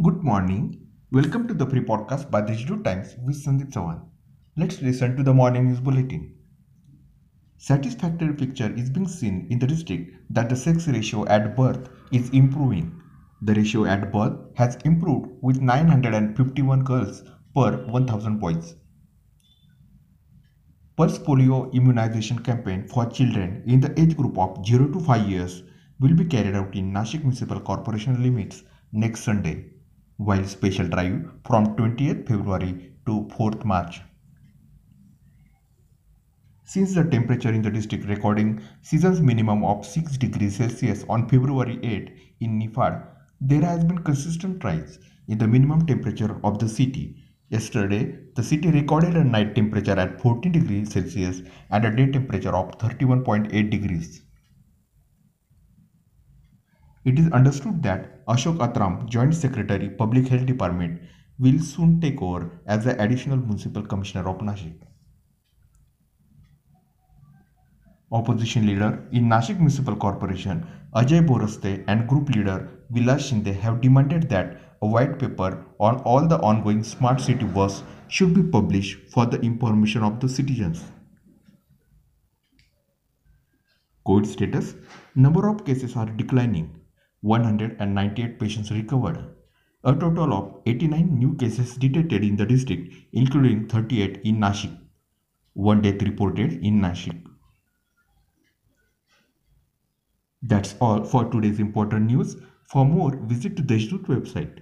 morning. Welcome to the pre podcast by Digital Times with Sandeep Sawan. Let's listen to the morning news bulletin. Satisfactory picture is being seen in the district that the sex ratio at birth is improving. The ratio at birth has improved with 951 girls per 1000 boys. Pulse polio immunization campaign for children in the age group of 0 to 5 years will be carried out in Nashik Municipal Corporation limits next Sunday, while special drive from 20th February to 4th March. Since the temperature in the district recording season's minimum of 6 degrees Celsius on February 8 in Nifad, there has been consistent rise in the minimum temperature of the city. Yesterday, the city recorded a night temperature at 14 degrees Celsius and a day temperature of 31.8 degrees. It is understood that Ashok Atram, Joint Secretary, Public Health Department, will soon take over as the additional Municipal Commissioner of Nashik. Opposition leader in Nashik Municipal Corporation, Ajay Boraste, and group leader Vilas Shinde have demanded that a white paper on all the ongoing smart city works should be published for the information of the citizens. COVID status Number of cases are declining. 198 patients recovered. A total of 89 new cases detected in the district, including 38 in Nashik. One death reported in Nashik. That's all for today's important news. For more, visit the Deshdoot website.